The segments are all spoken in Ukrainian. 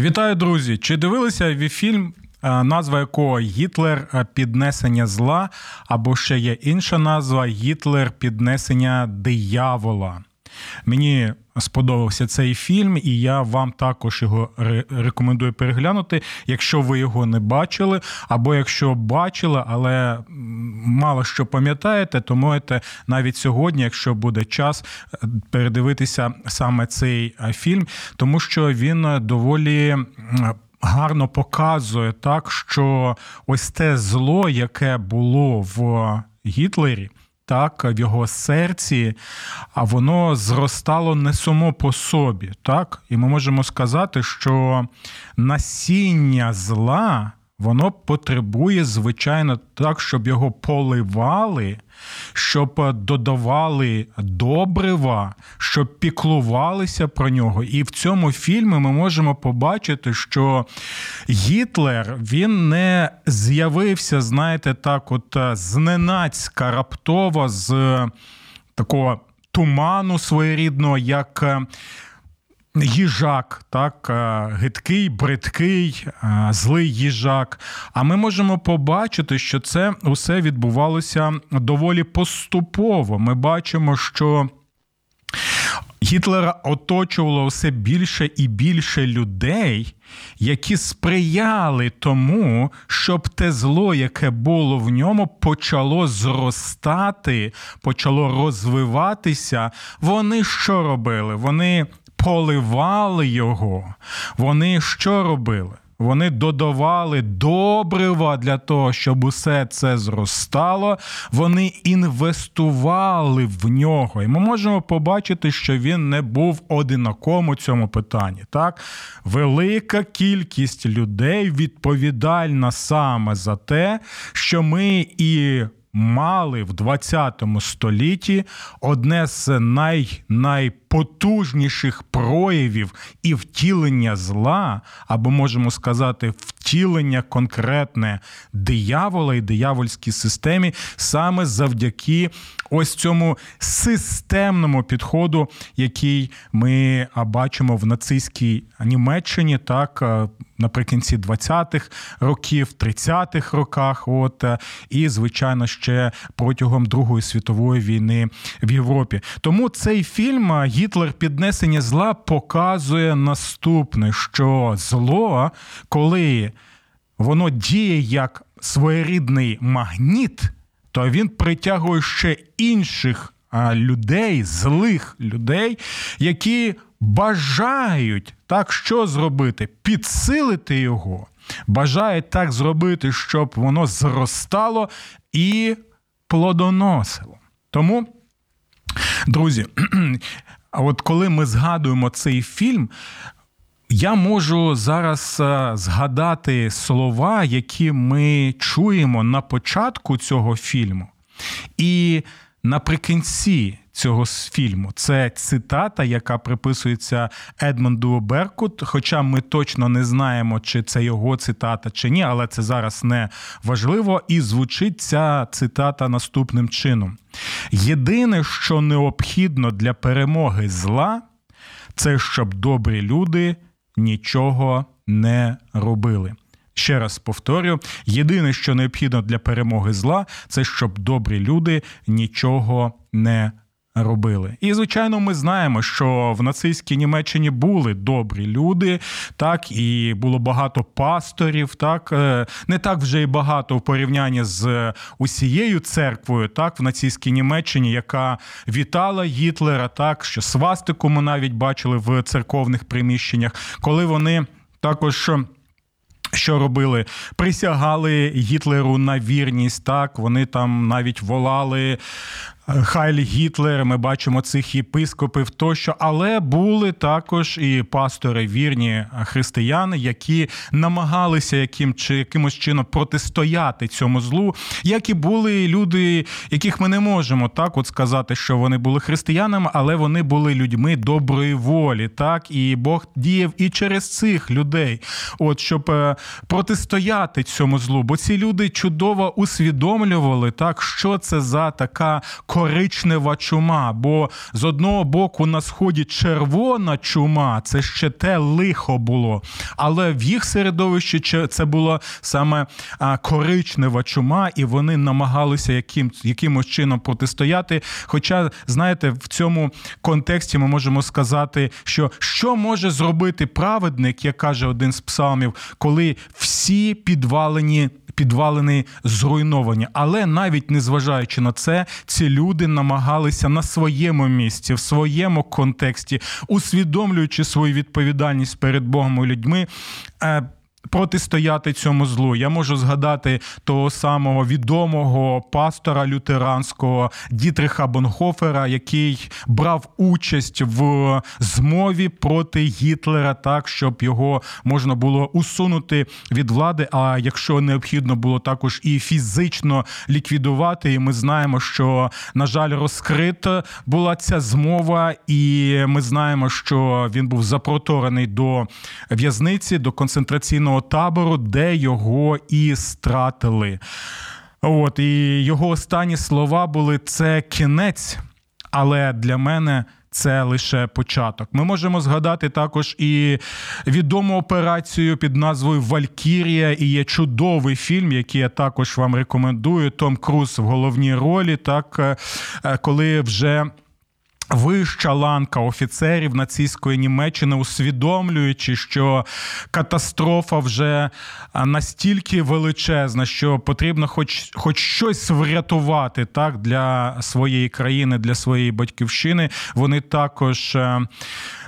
Вітаю, друзі! Чи дивилися ви фільм, е, назва якого Гітлер е, піднесення зла, або ще є інша назва Гітлер піднесення диявола? Мені сподобався цей фільм, і я вам також його рекомендую переглянути, якщо ви його не бачили, або якщо бачили, але мало що пам'ятаєте, то можете навіть сьогодні, якщо буде час, передивитися саме цей фільм, тому що він доволі. Гарно показує так, що ось те зло, яке було в Гітлері, так, в його серці, а воно зростало не само по собі. так? І ми можемо сказати, що насіння зла. Воно потребує, звичайно, так, щоб його поливали, щоб додавали добрива, щоб піклувалися про нього. І в цьому фільмі ми можемо побачити, що Гітлер він не з'явився, знаєте, так, от зненацька раптово з такого туману своєрідного, як їжак, так, е, гидкий, бридкий, е, злий їжак. А ми можемо побачити, що це усе відбувалося доволі поступово. Ми бачимо, що. Гітлера оточувало все більше і більше людей, які сприяли тому, щоб те зло, яке було в ньому, почало зростати, почало розвиватися. Вони що робили? Вони поливали його. Вони що робили? Вони додавали добрива для того, щоб усе це зростало. Вони інвестували в нього. І ми можемо побачити, що він не був одинаком у цьому питанні. Так, велика кількість людей відповідальна саме за те, що ми і мали в 20 столітті одне з най, найпотужніших проявів і втілення зла, або можемо сказати, втілення конкретне диявола і диявольській системі саме завдяки ось цьому системному підходу, який ми бачимо в нацистській Німеччині, так наприкінці 20-х років, 30-х роках. От і звичайно ще протягом Другої світової війни в Європі. Тому цей фільм Гітлер піднесення зла показує наступне: що зло, коли воно діє як своєрідний магніт, то він притягує ще інших людей, злих людей, які бажають так що зробити? Підсилити його, бажають так зробити, щоб воно зростало і плодоносило. Тому, друзі, а от коли ми згадуємо цей фільм, я можу зараз е, згадати слова, які ми чуємо на початку цього фільму. І наприкінці цього фільму це цитата, яка приписується Едмонду Беркут. Хоча ми точно не знаємо, чи це його цитата чи ні, але це зараз не важливо. І звучить ця цитата наступним чином: єдине, що необхідно для перемоги зла, це щоб добрі люди нічого не робили. Ще раз повторю: єдине, що необхідно для перемоги зла, це щоб добрі люди нічого не робили. І, звичайно, ми знаємо, що в нацистській Німеччині були добрі люди, так, і було багато пасторів, так, е, не так вже й багато в порівнянні з усією церквою, так, в нацистській Німеччині, яка вітала Гітлера, так, що свастику ми навіть бачили в церковних приміщеннях, коли вони також. Що робили? Присягали Гітлеру на вірність. Так вони там навіть волали Хайлі Гітлер. Ми бачимо цих єпископів тощо, але були також і пастори вірні християни, які намагалися яким чи якимось чином протистояти цьому злу, як і були люди, яких ми не можемо так от сказати, що вони були християнами, але вони були людьми доброї волі, так і Бог діяв і через цих людей, от щоб е, протистояти цьому злу. Бо ці люди чудово усвідомлювали, так що це за така коричнева чума. Бо з одного боку на сході червона чума, це ще те лихо було. Але в їх середовищі це була саме коричнева чума, і вони намагалися яким, якимось чином протистояти. Хоча, знаєте, в цьому контексті ми можемо сказати, що що може зробити праведник, як каже один з псалмів, коли всі підвалені підвалини зруйновані. Але навіть незважаючи на це, ці люди намагалися на своєму місці, в своєму контексті, усвідомлюючи свою відповідальність перед Богом і людьми. Протистояти цьому злу. Я можу згадати того самого відомого пастора лютеранського Дітриха Бонхофера, який брав участь в змові проти Гітлера, так щоб його можна було усунути від влади. А якщо необхідно було також і фізично ліквідувати, і ми знаємо, що на жаль, розкрита була ця змова, і ми знаємо, що він був запроторений до в'язниці, до концентраційного табору, де його і стратили. От і його останні слова були: це кінець, але для мене. Це лише початок. Ми можемо згадати також і відому операцію під назвою Валькірія. І є чудовий фільм, який я також вам рекомендую. Том Круз в головній ролі, так е, коли вже. Вища ланка офіцерів нацистської Німеччини, усвідомлюючи, що катастрофа вже настільки величезна, що потрібно, хоч хоч щось врятувати так для своєї країни, для своєї батьківщини, вони також е,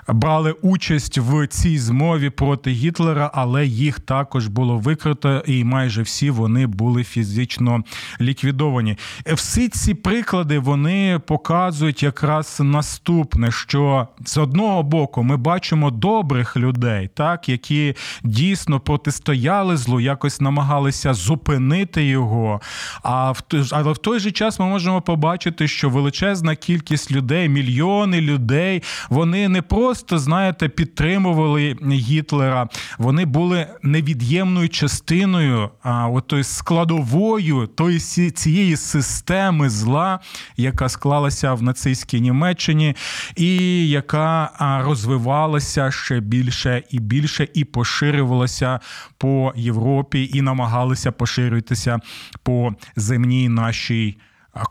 брали участь в цій змові проти Гітлера, але їх також було викрито, і майже всі вони були фізично ліквідовані. Всі ці приклади вони показують якраз наступне: що з одного боку ми бачимо добрих людей, так які дійсно протистояли злу, якось намагалися зупинити його. А в але в той же час ми можемо побачити, що величезна кількість людей, мільйони людей, вони не просто просто, знаєте, підтримували Гітлера. Вони були невід'ємною частиною, а отої складовою тої цієї системи зла, яка склалася в нацистській Німеччині, і яка розвивалася ще більше і більше, і поширювалася по Європі, і намагалися поширюватися по земній нашій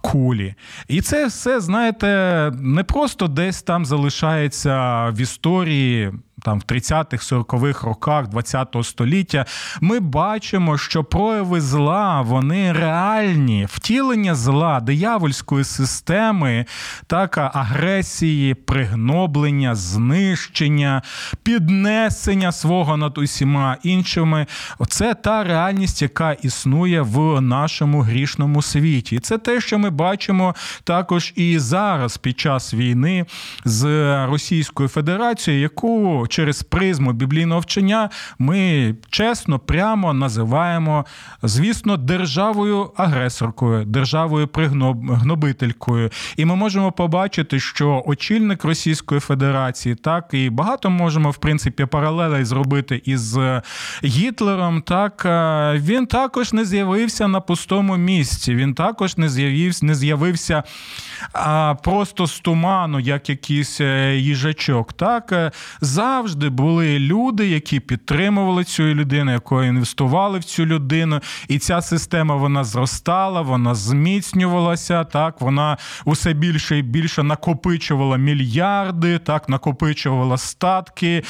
кулі. І це все, знаєте, не просто десь там залишається в історії там в 30-х, 40-х роках ХХ століття, ми бачимо, що прояви зла вони реальні, втілення зла, диявольської системи, так, агресії, пригноблення, знищення, піднесення свого над усіма іншими. Це та реальність, яка існує в нашому грішному світі. І це те, що ми бачимо також і зараз під час війни з Російською Федерацією, яку через призму біблійного вчення ми чесно, прямо називаємо, звісно, державою агресоркою, державою пригнобителькою. І ми можемо побачити, що очільник Російської Федерації, так і багато можемо в принципі паралелей зробити із Гітлером. Так він також не з'явився на пустому місці. Він також не з'явився, не з'явився просто з туману, як якийсь е, їжачок. Так е, завжди були люди, які підтримували цю людину, якої інвестували в цю людину, і ця система вона зростала, вона зміцнювалася. Так, вона усе більше і більше накопичувала мільярди, так? Накопичувала статки,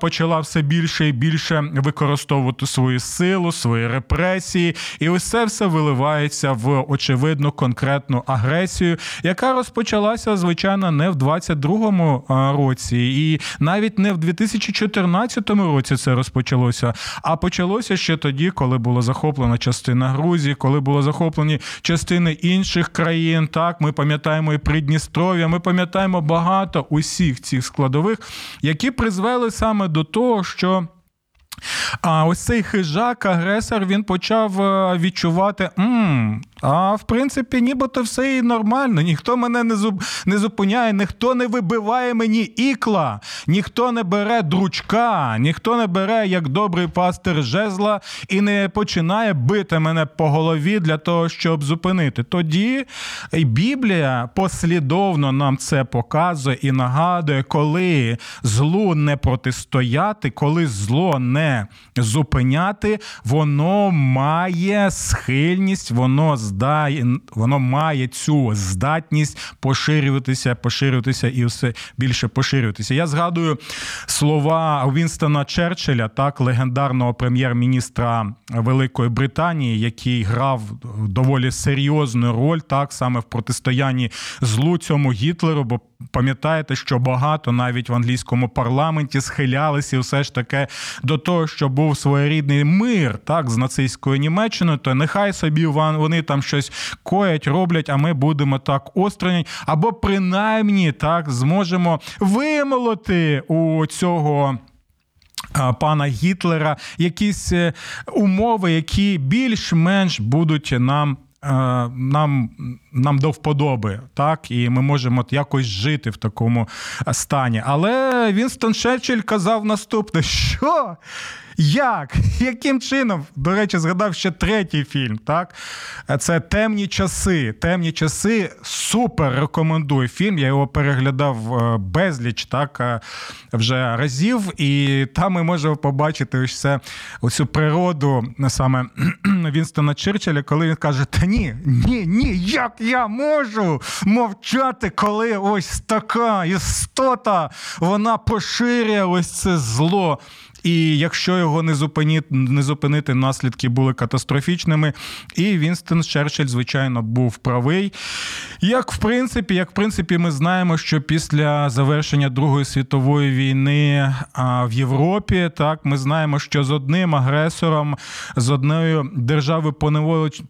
почала, все більше і більше використовувати свою силу, свої репресії, і це все виливається в очевидну конкретну агресію, яка розпочалася звичайно не в 22-му році, і навіть не в 2014 році це розпочалося, а почалося ще тоді, коли було захоплена частина Грузії, коли були захоплені частини інших країн. Так, ми пам'ятаємо і Придністров'я, ми пам'ятаємо багато усіх цих складових, які призвели саме до того, що. А ось цей хижак, агресор, він почав е, відчувати. М, а в принципі, нібито все і нормально. Ніхто мене не зуп... не зупиняє, ніхто не вибиває мені ікла, ніхто не бере дручка, ніхто не бере як добрий пастир жезла і не починає бити мене по голові для того, щоб зупинити. Тоді Біблія послідовно нам це показує і нагадує, коли злу не протистояти, коли зло не зупиняти, воно має схильність, воно здає, воно має цю здатність поширюватися, поширюватися і все більше поширюватися. Я згадую слова Вінстона Черчилля, так легендарного прем'єр-міністра Великої Британії, який грав доволі серйозну роль, так саме в протистоянні злу цьому Гітлеру. бо Пам'ятаєте, що багато навіть в англійському парламенті схилялися все ж таки до того, що був своєрідний мир так з нацистською Німеччиною, то нехай собі вони там щось коять, роблять, а ми будемо так осторонь, або принаймні так зможемо вимолоти у цього. Пана Гітлера якісь е, умови, які більш-менш будуть нам нам нам до вподоби, так, і ми можемо якось жити в такому стані. Але Вінстон Черчилль казав наступне: що як? Яким чином? До речі, згадав ще третій фільм. так? Це Темні часи. Темні часи супер рекомендую фільм. Я його переглядав е, безліч так, е, вже разів, і там ми можемо побачити ось це, оцю природу саме Вінстона Черчилля, коли він каже: Та ні, ні, ні, як я можу мовчати, коли ось така істота вона поширює ось це зло. І якщо його не зупинити, не зупинити, наслідки були катастрофічними. І Вінстон Черчилль, звичайно, був правий. Як в принципі, як в принципі, ми знаємо, що після завершення Другої світової війни в Європі, так ми знаємо, що з одним агресором, з одною державою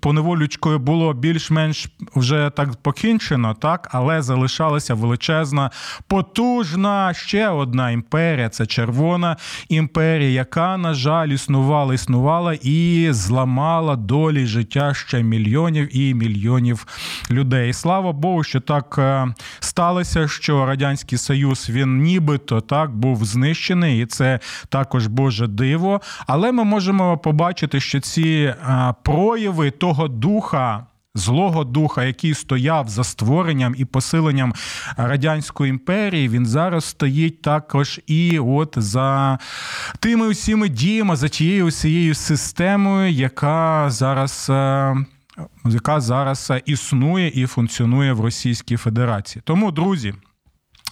поневолючкою було більш-менш вже так покінчено, так, але залишалася величезна, потужна ще одна імперія це Червона імперія імперія, яка, на жаль, існувала, існувала і зламала долі життя ще мільйонів і мільйонів людей. Слава Богу, що так е, сталося, що радянський союз він нібито так був знищений, і це також Боже диво. Але ми можемо побачити, що ці е, прояви того духа злого духа, який стояв за створенням і посиленням радянської імперії, він зараз стоїть також і от за тими усіми діями, за тією усією системою, яка зараз. Е, яка зараз існує і функціонує в Російській Федерації. Тому, друзі.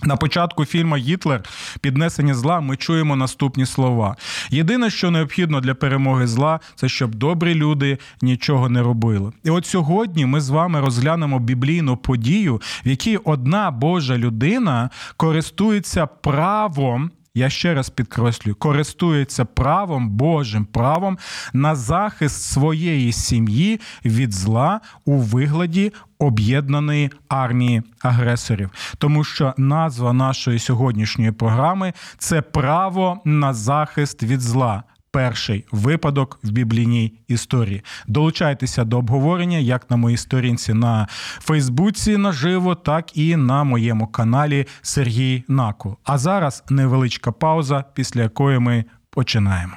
На початку фільму Гітлер піднесення зла ми чуємо наступні слова. Єдине, що необхідно для перемоги зла, це щоб добрі люди нічого не робили. І от сьогодні ми з вами розглянемо біблійну подію, в якій одна Божа людина користується правом я ще раз підкреслюю, користується правом, Божим правом на захист своєї сім'ї від зла у вигляді об'єднаної армії агресорів, тому що назва нашої сьогоднішньої програми це право на захист від зла перший випадок в біблійній історії. Долучайтеся до обговорення як на моїй сторінці на Фейсбуці наживо, так і на моєму каналі Сергій Наку. А зараз невеличка пауза, після якої ми починаємо.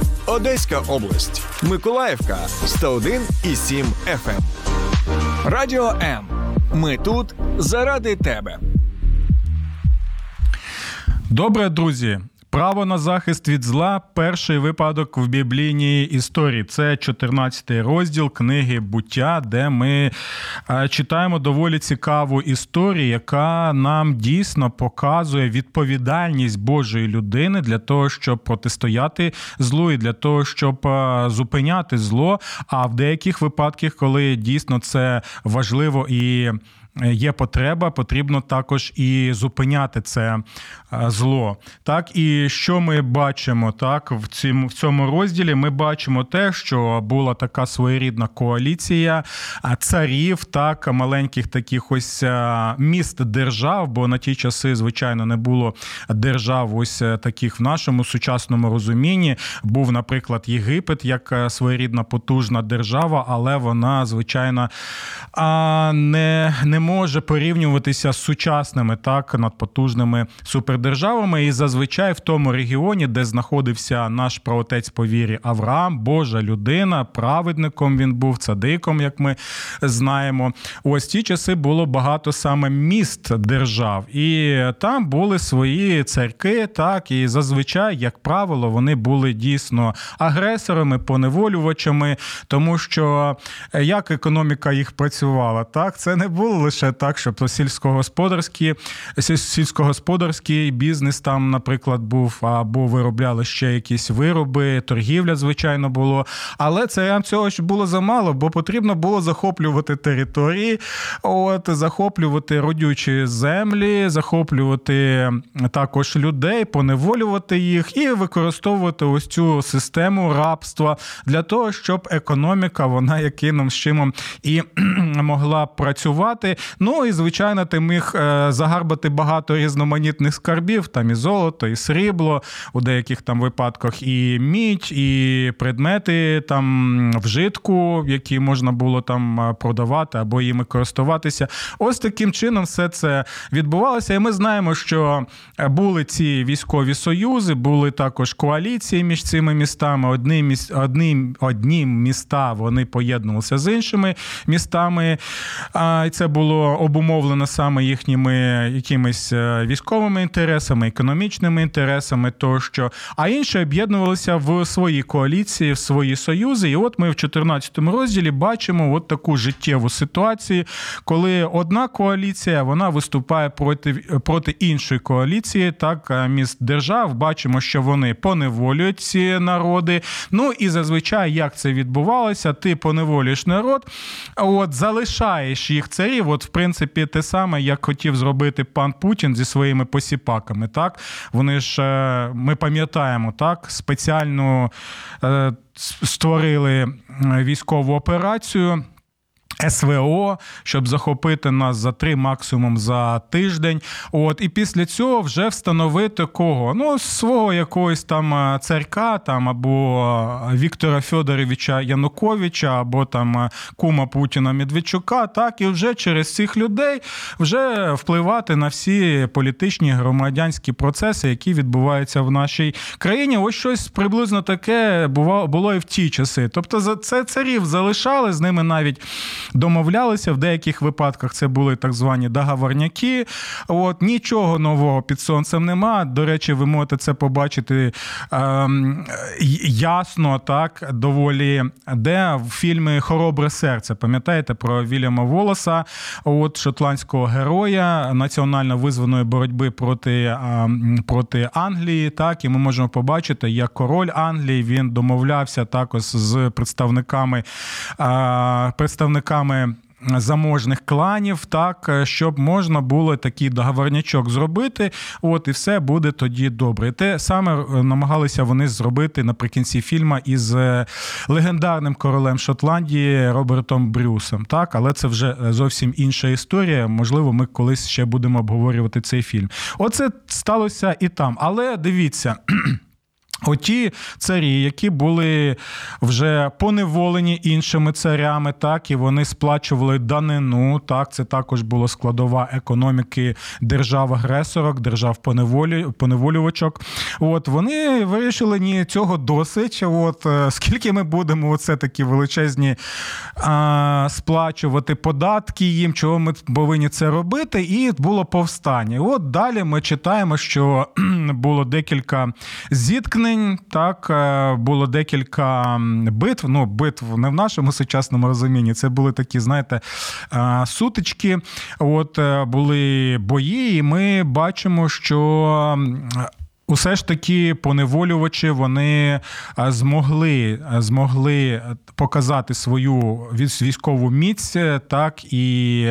Одеська область, Миколаївка 101,7 FM. Радіо М. Ми тут заради тебе. Добре, друзі. Право на захист від зла перший випадок в біблійній історії. Це 14 розділ книги буття, де ми е, читаємо доволі цікаву історію, яка нам дійсно показує відповідальність Божої людини для того, щоб протистояти злу і для того, щоб е, зупиняти зло. А в деяких випадках, коли дійсно це важливо і є потреба, потрібно також і зупиняти це е, зло. Так, і що ми бачимо так в цьому в цьому розділі? Ми бачимо те, що була така своєрідна коаліція царів, так маленьких таких ось е, міст держав, бо на ті часи, звичайно, не було держав, ось е, таких в нашому сучасному розумінні. Був, наприклад, Єгипет як своєрідна потужна держава, але вона звичайно не не може порівнюватися з сучасними так надпотужними супердержавами. І зазвичай в тому регіоні, де знаходився наш праотець по вірі Авраам, Божа людина, праведником він був цадиком, як ми знаємо. Ось ті часи було багато саме міст держав, і там були свої церкви, так і зазвичай, як правило, вони були дійсно агресорами, поневолювачами, тому що е, як економіка їх працювала, так це не було лише так, щоб сільськогосподарський сільськогосподарський бізнес там, наприклад, був, або виробляли ще якісь вироби, торгівля, звичайно, було. Але це цього ж було замало, бо потрібно було захоплювати території, от захоплювати родючі землі, захоплювати також людей, поневолювати їх і використовувати ось цю систему рабства для того, щоб економіка вона яким чином і могла працювати. Ну і звичайно, ти міг е, загарбати багато різноманітних скарбів, там і золото, і срібло, у деяких там випадках і мідь, і предмети там вжитку, які можна було там е, продавати або їми користуватися. Ось таким чином все це відбувалося. І ми знаємо, що е, були ці військові союзи, були також коаліції між цими містами. Одні одні, одні міста вони поєднувалися з іншими містами. І це було обумовлено саме їхніми якимись е, військовими інтересами, економічними інтересами тощо. А інші об'єднувалися в свої коаліції, в свої союзи. І от ми в 14 розділі бачимо от таку життєву ситуацію, коли одна коаліція вона виступає проти проти іншої коаліції, так е, міст держав. Бачимо, що вони поневолюють ці народи. Ну і зазвичай, як це відбувалося, ти поневолюєш народ, от залишаєш їх царів. От, в принципі, те саме, як хотів зробити пан Путін зі своїми посіпаками. Так, вони ж е, ми пам'ятаємо так, спеціально е, створили військову операцію. СВО, щоб захопити нас за три, максимум за тиждень. От і після цього вже встановити кого? Ну, свого якогось там е, царка, там або е, Віктора Федоровича Януковича, або там е, кума Путіна Медведчука, так і вже через цих людей вже впливати на всі політичні громадянські процеси, які відбуваються в нашій країні. Ось щось приблизно таке було і в ті часи. Тобто, за це царів залишали з ними навіть домовлялися. В деяких випадках це були так звані договорняки. От Нічого нового під сонцем нема. До речі, ви можете це побачити е, ясно, так, доволі, де в фільмі Хоробре серце. Пам'ятаєте про Вільяма Волоса, от шотландського героя національно визваної боротьби проти е, проти Англії. Так, І ми можемо побачити, як король Англії він домовлявся також з представниками е, представниками саме заможних кланів, так щоб можна було такий договорнячок зробити. От і все буде тоді добре. Те саме е, намагалися вони зробити наприкінці фільму із е, легендарним королем Шотландії Робертом Брюсом. Так, але це вже е, зовсім інша історія. Можливо, ми колись ще будемо обговорювати цей фільм. Оце сталося і там. Але дивіться. Оті царі, які були вже поневолені іншими царями, так і вони сплачували данину. Так, це також була складова економіки держав-агресорок, держав поневолювачок. От вони вирішили ні цього досить. От е, скільки ми будемо оце такі величезні а, сплачувати податки їм, чого ми повинні це робити, і було повстання. От далі ми читаємо, що було декілька зіткнень поранень. Так е, було декілька битв. Ну, битв не в нашому сучасному розумінні. Це були такі, знаєте, е, сутички. От е, були бої, і ми бачимо, що Усе ж таки поневолювачі вони е, змогли е, змогли показати свою військову міць, так і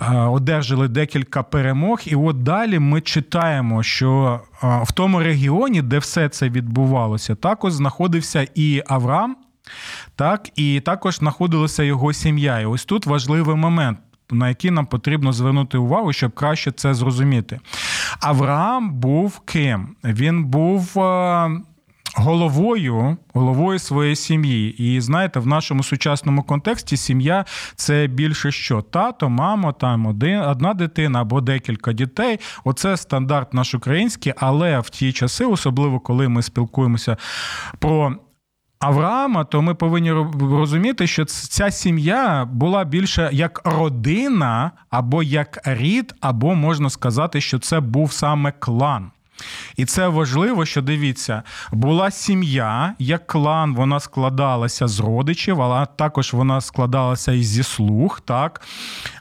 е, одержали декілька перемог. І от далі ми читаємо, що в тому регіоні, де все це відбувалося, також знаходився і Авраам. Так, і також знаходилася його сім'я. І ось тут важливий момент на які нам потрібно звернути увагу, щоб краще це зрозуміти. Авраам був ким? Він був. Е, головою головою своєї сім'ї. І знаєте, в нашому сучасному контексті сім'я це більше що? Тато, мама, там один, одна дитина або декілька дітей. Оце стандарт наш український, але в ті часи, особливо коли ми спілкуємося про Авраама, то ми повинні розуміти, що ця сім'я була більше як родина, або як рід, або можна сказати, що це був саме клан. І це важливо, що дивіться, була сім'я, як клан, вона складалася з родичів, але також вона складалася і зі слуг, так?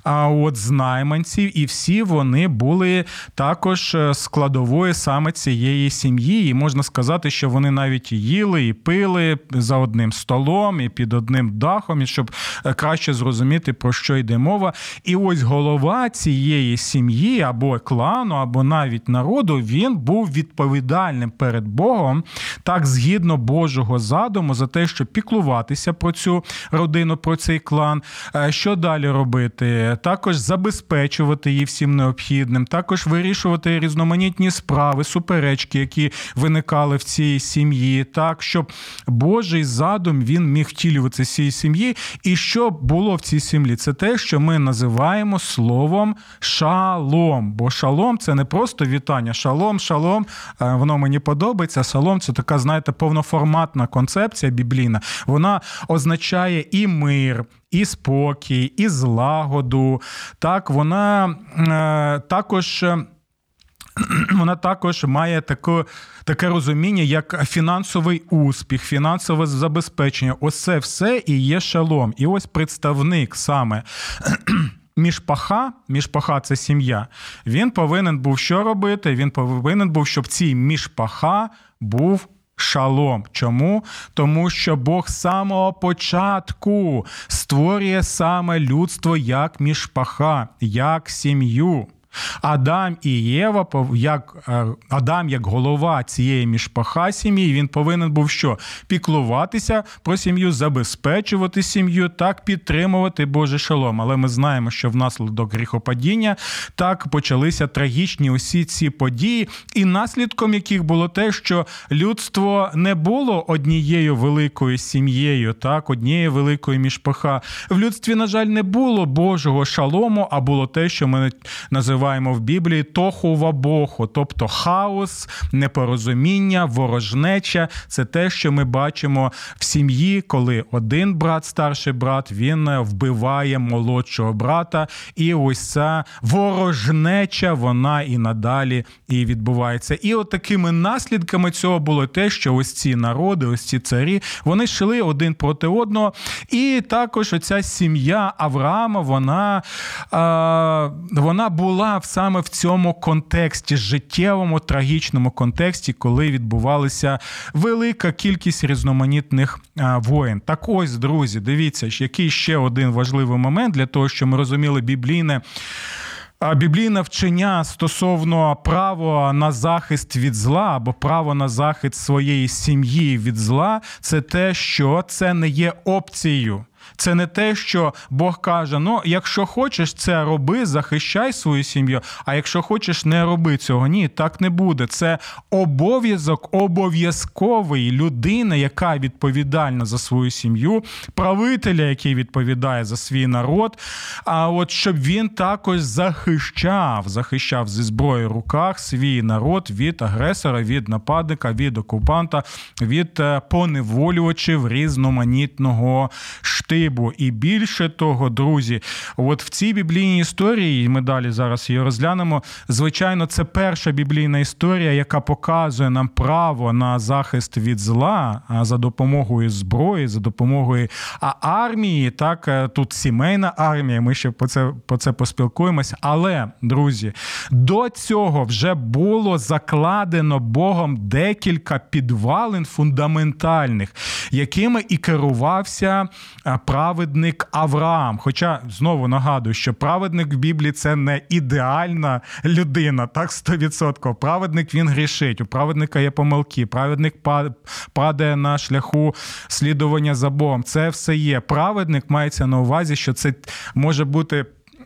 А от з найманців, і всі вони були також е, складовою саме цієї сім'ї. І можна сказати, що вони навіть їли і пили за одним столом, і під одним дахом, і щоб е, краще зрозуміти, про що йде мова. І ось голова цієї сім'ї або клану, або навіть народу, він був відповідальним перед Богом, так згідно Божого задуму, за те, щоб піклуватися про цю родину, про цей клан. Е, що далі робити? Також забезпечувати її всім необхідним, також вирішувати різноманітні справи, суперечки, які виникали в цій сім'ї, так щоб Божий задум він міг втілюватися в цій сім'ї. І що було в цій сім'ї? Це те, що ми називаємо словом шалом. Бо шалом це не просто вітання. Шалом, шалом шалом, е, воно мені подобається. Шалом це така, знаєте, повноформатна концепція біблійна. Вона означає і мир. І спокій, і злагоду. Так, вона е, також. Е, вона також має таке, таке розуміння, як фінансовий успіх, фінансове забезпечення. Ось це все і є шалом. І ось представник саме мішпаха, мішпаха це сім'я. Він повинен був що робити? Він повинен був, щоб цій мішпаха був. Шалом. Чому? Тому що Бог з самого початку створює саме людство як мішпаха, як сім'ю. Адам і Єва, як е, Адам, як голова цієї мішпаха сім'ї, він повинен був що? Піклуватися про сім'ю, забезпечувати сім'ю, так підтримувати Боже шалом. Але ми знаємо, що внаслідок гріхопадіння так почалися трагічні усі ці події, і наслідком яких було те, що людство не було однією великою сім'єю, так, однією великою мішпаха. В людстві, на жаль, не було Божого шалому, а було те, що ми називаємо називаємо в Біблії тоху вабоху, тобто хаос, непорозуміння, ворожнеча. Це те, що ми бачимо в сім'ї, коли один брат, старший брат, він вбиває молодшого брата, і ось ця ворожнеча, вона і надалі і відбувається. І от такими наслідками цього було те, що ось ці народи, ось ці царі, вони йшли один проти одного. І також оця сім'я Авраама, вона, вона була саме в цьому контексті, життєвому трагічному контексті, коли відбувалася велика кількість різноманітних воєн. Так ось, друзі, дивіться, який ще один важливий момент для того, щоб ми розуміли біблійне. Біблійне вчення стосовно права на захист від зла або право на захист своєї сім'ї від зла, це те, що це не є опцією. Це не те, що Бог каже: ну, якщо хочеш це роби, захищай свою сім'ю. А якщо хочеш, не роби цього. Ні, так не буде. Це обов'язок обов'язковий людини, яка відповідальна за свою сім'ю, правителя, який відповідає за свій народ. А от щоб він також захищав, захищав зі зброєю в руках свій народ від агресора, від нападника, від окупанта, від е, поневолювачів різноманітного штибу. І більше того, друзі, от в цій біблійній історії, ми далі зараз її розглянемо. Звичайно, це перша біблійна історія, яка показує нам право на захист від зла за допомогою зброї, за допомогою армії. Так, е, тут сімейна армія. Ми ще по це по це поспілкуємося. Але, друзі, до цього вже було закладено Богом декілька підвалин фундаментальних, якими і керувався е, праведник Авраам. Хоча знову нагадую, що праведник в Біблії це не ідеальна людина, так 100%. Праведник він грішить. У праведника є помилки. Праведник падає на шляху слідування за Богом. Це все є. Праведник мається на увазі, що це може бути.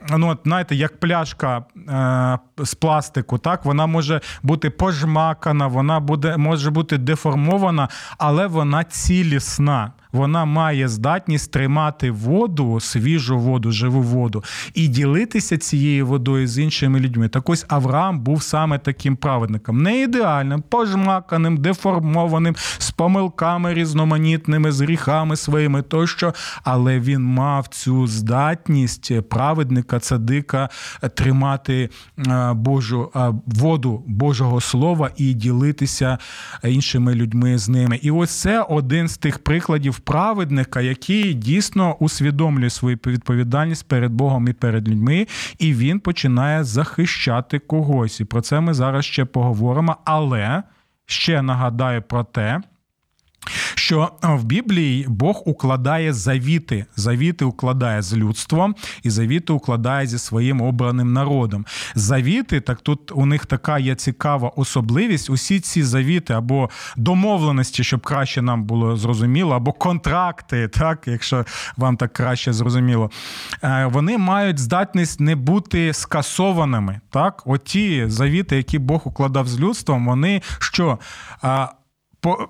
Ну, от, знаєте, як пляшка е, з пластику, так вона може бути пожмакана, вона буде може бути деформована, але вона цілісна вона має здатність тримати воду, свіжу воду, живу воду і ділитися цією водою з іншими людьми. Так ось Авраам був саме таким праведником, не ідеальним, пожмаканим, деформованим, з помилками різноманітними, з гріхами своїми тощо, але він мав цю здатність праведника, цадика тримати е, Божу е, воду Божого Слова і ділитися іншими людьми з ними. І ось це один з тих прикладів праведника, який дійсно усвідомлює свою відповідальність перед Богом і перед людьми, і він починає захищати когось. І про це ми зараз ще поговоримо. Але ще нагадаю про те що е, в Біблії Бог укладає завіти. Завіти укладає з людством, і завіти укладає зі своїм обраним народом. Завіти, так тут у них така є цікава особливість. Усі ці завіти або домовленості, щоб краще нам було зрозуміло, або контракти, так, якщо вам так краще зрозуміло, е, вони мають здатність не бути скасованими. Так, оті завіти, які Бог укладав з людством, вони що? по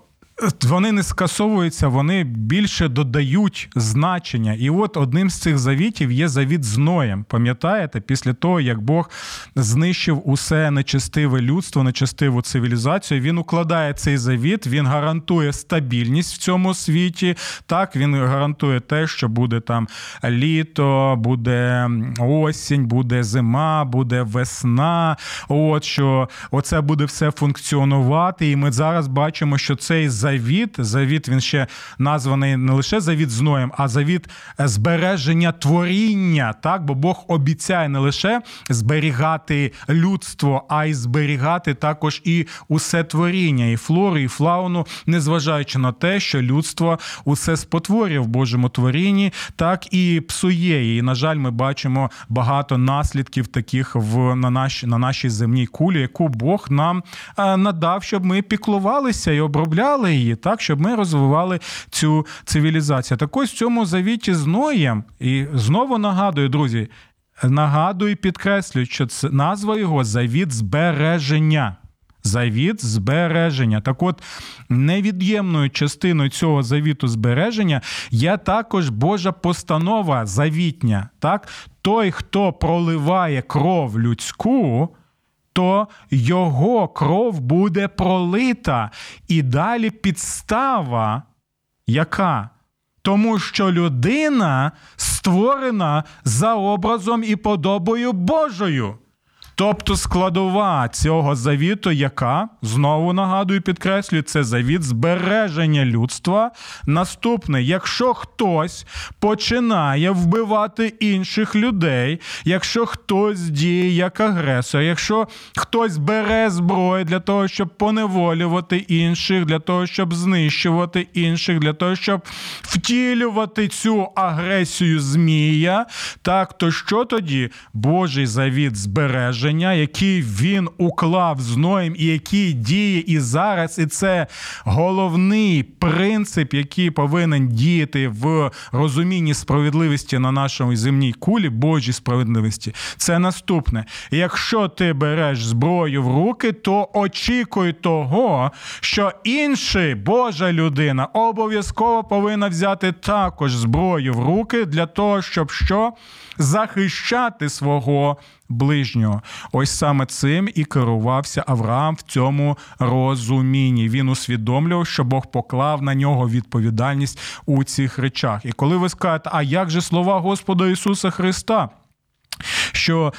вони не скасовуються, вони більше додають значення. І от одним з цих завітів є завіт з Ноєм. Пам'ятаєте, після того, як Бог знищив усе нечестиве людство, нечестиву цивілізацію, він укладає цей завіт, він гарантує стабільність в цьому світі. Так, він гарантує те, що буде там літо, буде осінь, буде зима, буде весна. От що оце буде все функціонувати. І ми зараз бачимо, що цей завіт завіт. Завіт він ще названий не лише завіт з Ноєм, а завіт збереження творіння. Так, бо Бог обіцяє не лише зберігати людство, а й зберігати також і усе творіння, і флору, і флауну, незважаючи на те, що людство усе спотворює в Божому творінні, так і псує. І, на жаль, ми бачимо багато наслідків таких в на нашій на нашій земній кулі, яку Бог нам надав, щоб ми піклувалися і обробляли її, так, щоб ми розвивали цю цивілізацію. Так ось в цьому завіті з Ноєм, і знову нагадую, друзі, нагадую і підкреслюю, що це назва його завіт збереження. Завіт збереження. Так от, невід'ємною частиною цього завіту збереження є також Божа постанова завітня. Так? Той, хто проливає кров людську, то його кров буде пролита. І далі підстава, яка? Тому що людина створена за образом і подобою Божою. Тобто складова цього завіту, яка знову нагадую, підкреслюю, це завіт збереження людства. Наступне, якщо хтось починає вбивати інших людей, якщо хтось діє як агресор, якщо хтось бере зброю для того, щоб поневолювати інших, для того, щоб знищувати інших, для того, щоб втілювати цю агресію змія, так то що тоді Божий завіт збереження? Положення, які він уклав з Ноєм і який діє і зараз. І це головний принцип, який повинен діяти в розумінні справедливості на нашому земній кулі, Божій справедливості. Це наступне: якщо ти береш зброю в руки, то очікуй того, що інший Божа людина обов'язково повинна взяти також зброю в руки для того, щоб що захищати свого ближнього. Ось саме цим і керувався Авраам в цьому розумінні. Він усвідомлював, що Бог поклав на нього відповідальність у цих речах. І коли ви скажете, а як же слова Господа Ісуса Христа? Що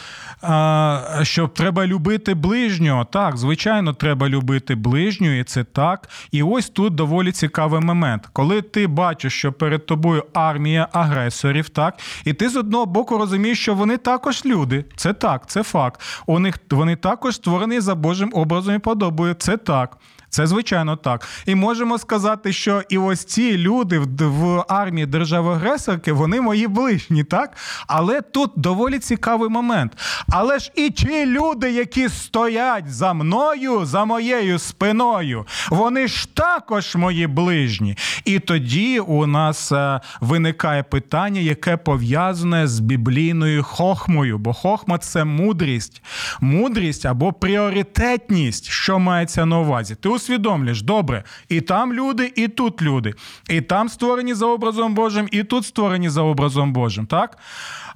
що треба любити ближнього. Так, звичайно, треба любити ближнього, і це так. І ось тут доволі цікавий момент. Коли ти бачиш, що перед тобою армія агресорів, так, і ти з одного боку розумієш, що вони також люди. Це так, це факт. У них вони також створені за Божим образом і подобою. Це так. Це звичайно так. І можемо сказати, що і ось ці люди в армії держави-агресорки, вони мої ближні, так? Але тут доволі цікавий момент. Але ж і ті люди, які стоять за мною, за моєю спиною, вони ж також мої ближні. І тоді у нас е, виникає питання, яке пов'язане з біблійною хохмою, бо хохма це мудрість, мудрість або пріоритетність, що мається на увазі. Ти усвідомлюєш, добре, і там люди, і тут люди, і там створені за образом Божим, і тут створені за образом Божим. так?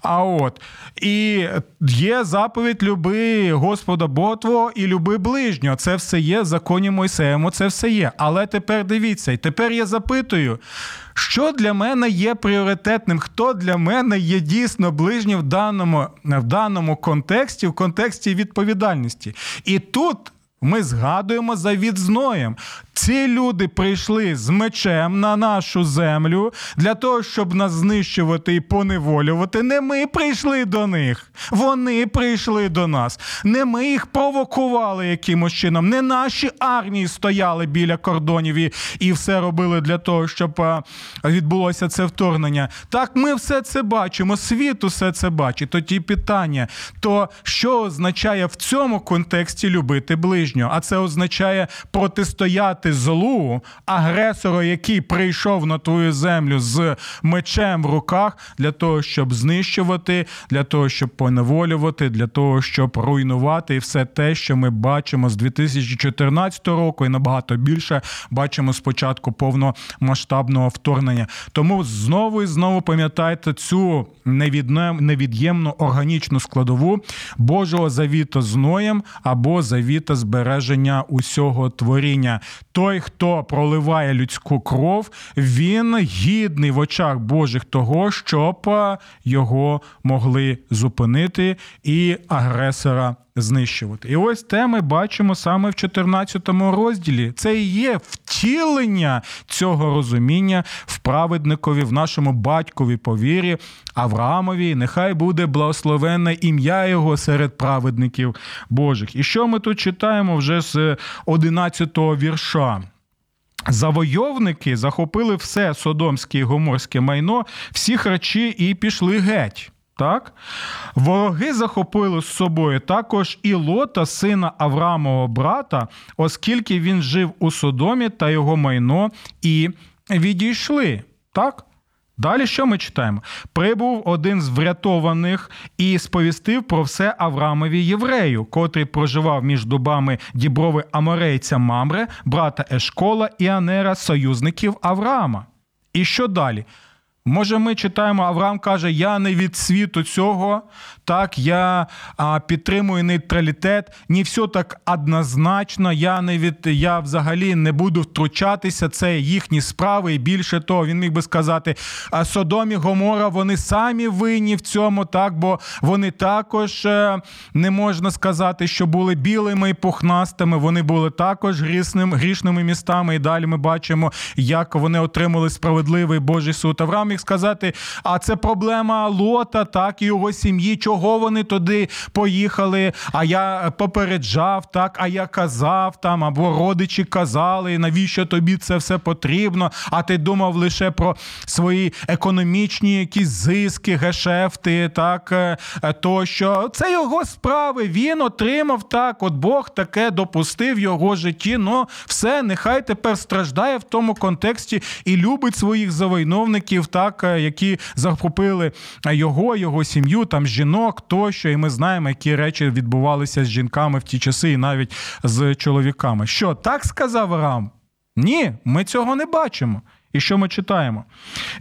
А от і є заповідь люби Господа Бога Твого і люби ближнього. Це все є в законі Мойсеєму, це все є. Але тепер дивіться, і тепер я запитую, що для мене є пріоритетним, хто для мене є дійсно ближнім в даному, в даному контексті, в контексті відповідальності. І тут. Ми згадуємо за відзноєм. Ці люди прийшли з мечем на нашу землю для того, щоб нас знищувати і поневолювати. Не ми прийшли до них, вони прийшли до нас. Не ми їх провокували якимось чином. Не наші армії стояли біля кордонів і, і все робили для того, щоб а, відбулося це вторгнення. Так, ми все це бачимо. Світ усе це бачить. Тоді питання: то що означає в цьому контексті любити ближнього? А це означає протистояти злу, агресору, який прийшов на твою землю з мечем в руках, для того, щоб знищувати, для того, щоб поневолювати, для того, щоб руйнувати і все те, що ми бачимо з 2014 року, і набагато більше бачимо з початку повномасштабного вторгнення. Тому знову і знову пам'ятайте цю невід'ємну органічну складову Божого завіта з Ноєм або завіта збереження усього творіння. Той, хто проливає людську кров, він гідний в очах Божих того, щоб його могли зупинити і агресора знищувати. І ось те ми бачимо саме в 14 розділі. Це і є втілення цього розуміння в праведникові, в нашому батькові по вірі, Авраамові. Нехай буде благословенне ім'я Його серед праведників Божих. І що ми тут читаємо вже з 11-го вірша? Завойовники захопили все содомське і гоморське майно, всі харчі і пішли геть. Так? Вороги захопили з собою також і Лота, сина Авраамового брата, оскільки він жив у Содомі та його майно і відійшли. Так? Далі що ми читаємо? Прибув один з врятованих і сповістив про все Авраамові єврею, котрий проживав між дубами діброви Аморейця Мамре, брата Ешкола і Анера, союзників Авраама. І що далі? Може, ми читаємо, Авраам каже: Я не від світу цього, так, я а, підтримую нейтралітет, не все так однозначно, я не від, я взагалі не буду втручатися, це їхні справи. І більше того, він міг би сказати, а Содом і Гомора, вони самі винні в цьому, так, бо вони також е, не можна сказати, що були білими і пухнастими, вони були також грісним, грішними містами. І далі ми бачимо, як вони отримали справедливий Божий суд. Авраам міг сказати: а це проблема Лота, так, і його сім'ї, чого вони туди поїхали. А я попереджав, так, а я казав там, або родичі казали, навіщо тобі це все потрібно? А ти думав лише про свої економічні якісь зиски, гешефти, так е, тощо. Це його справи. Він отримав так. От Бог таке допустив його житті. Ну все, нехай тепер страждає в тому контексті і любить своїх завойновників, так е, які захопили його, його сім'ю, там жінок тощо. І ми знаємо, які речі відбувалися з жінками в ті часи, і навіть з чоловіками. Що так сказав Рам? Ні, ми цього не бачимо. І що ми читаємо?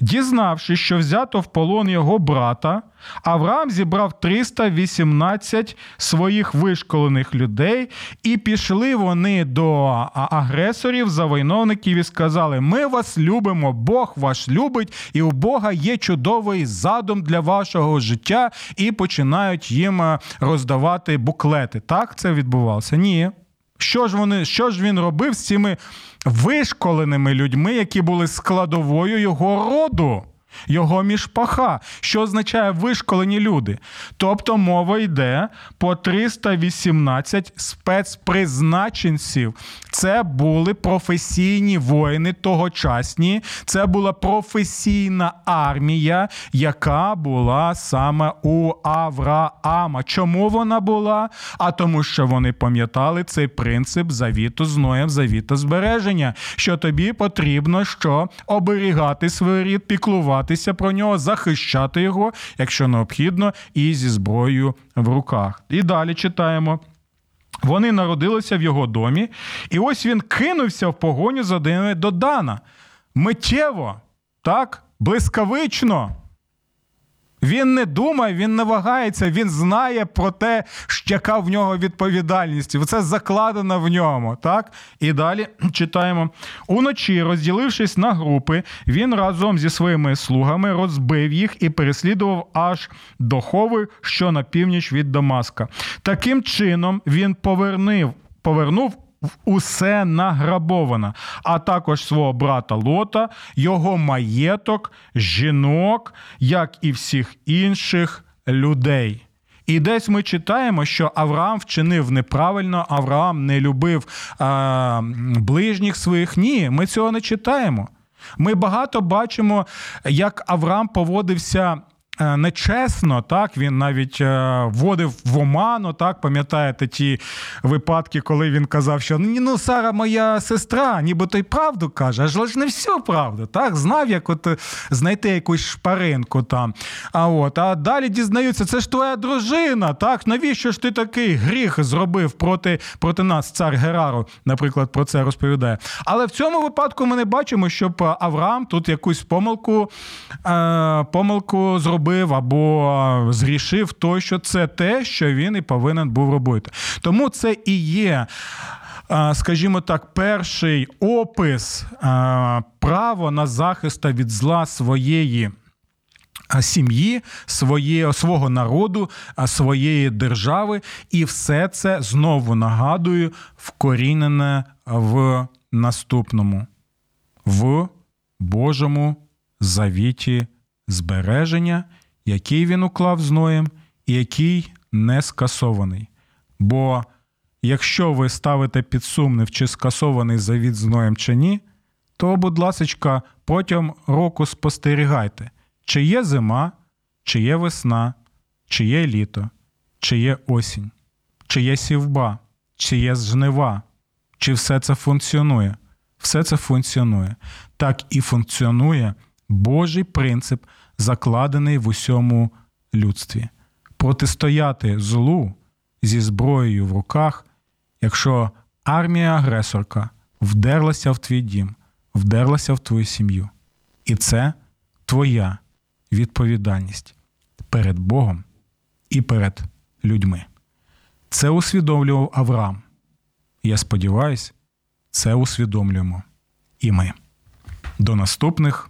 Дізнавшись, що взято в полон його брата, Авраам зібрав 318 своїх вишколених людей, і пішли вони до агресорів, завойновників і сказали: Ми вас любимо, Бог ваш любить, і у Бога є чудовий задум для вашого життя, і починають їм роздавати буклети. Так це відбувалося? Ні. Що ж вони, що ж він робив з цими вишколеними людьми, які були складовою його роду? Його мішпаха, що означає вишколені люди. Тобто мова йде по 318 спецпризначенців. Це були професійні воїни тогочасні, це була професійна армія, яка була саме у Авраама. Чому вона була? А тому, що вони пам'ятали цей принцип завіту з Ноєм, завіту збереження, що тобі потрібно що оберігати свій рід, піклувати піклуватися про нього, захищати його, якщо необхідно, і зі зброєю в руках. І далі читаємо. Вони народилися в його домі, і ось він кинувся в погоню за ними до Дана. Миттєво, так, блискавично. Він не думає, він не вагається, він знає про те, яка в нього відповідальність. Це закладено в ньому. так? І далі читаємо: уночі, розділившись на групи, він разом зі своїми слугами розбив їх і переслідував аж до Хови, що на північ від Дамаска. Таким чином він повернув. Повернув усе награбовано, а також свого брата Лота, його маєток, жінок, як і всіх інших людей. І десь ми читаємо, що Авраам вчинив неправильно, Авраам не любив а, ближніх своїх. Ні, ми цього не читаємо. Ми багато бачимо, як Авраам поводився Е, нечесно, так він навіть е, вводив в оману, так пам'ятаєте ті випадки, коли він казав, що ну Сара моя сестра, нібито й правду каже, аж ж не всю правду. Так, знав, як от е, знайти якусь шпаринку там. А от, а далі дізнаються, це ж твоя дружина. Так, навіщо ж ти такий гріх зробив проти проти нас, цар Герару, наприклад, про це розповідає. Але в цьому випадку ми не бачимо, щоб Авраам тут якусь помилку, е, помилку зробив зробив або зрішив, то що це те, що він і повинен був робити. Тому це і є. Скажімо так, перший опис право на захист від зла своєї сім'ї, своє, свого народу, своєї держави, і все це знову нагадую, вкорінене в наступному, в Божому завіті збереження, який він уклав з Ноєм, і який не скасований. Бо якщо ви ставите під сумнів, чи скасований завіт з Ноєм чи ні, то, будь ласка, протягом року спостерігайте, чи є зима, чи є весна, чи є літо, чи є осінь, чи є сівба, чи є жнива, чи все це функціонує. Все це функціонує. Так і функціонує Божий принцип, закладений в усьому людстві. Протистояти злу зі зброєю в руках, якщо армія агресорка вдерлася в твій дім, вдерлася в твою сім'ю. І це твоя відповідальність перед Богом і перед людьми. Це усвідомлював Авраам. Я сподіваюся, це усвідомлюємо і ми. До наступних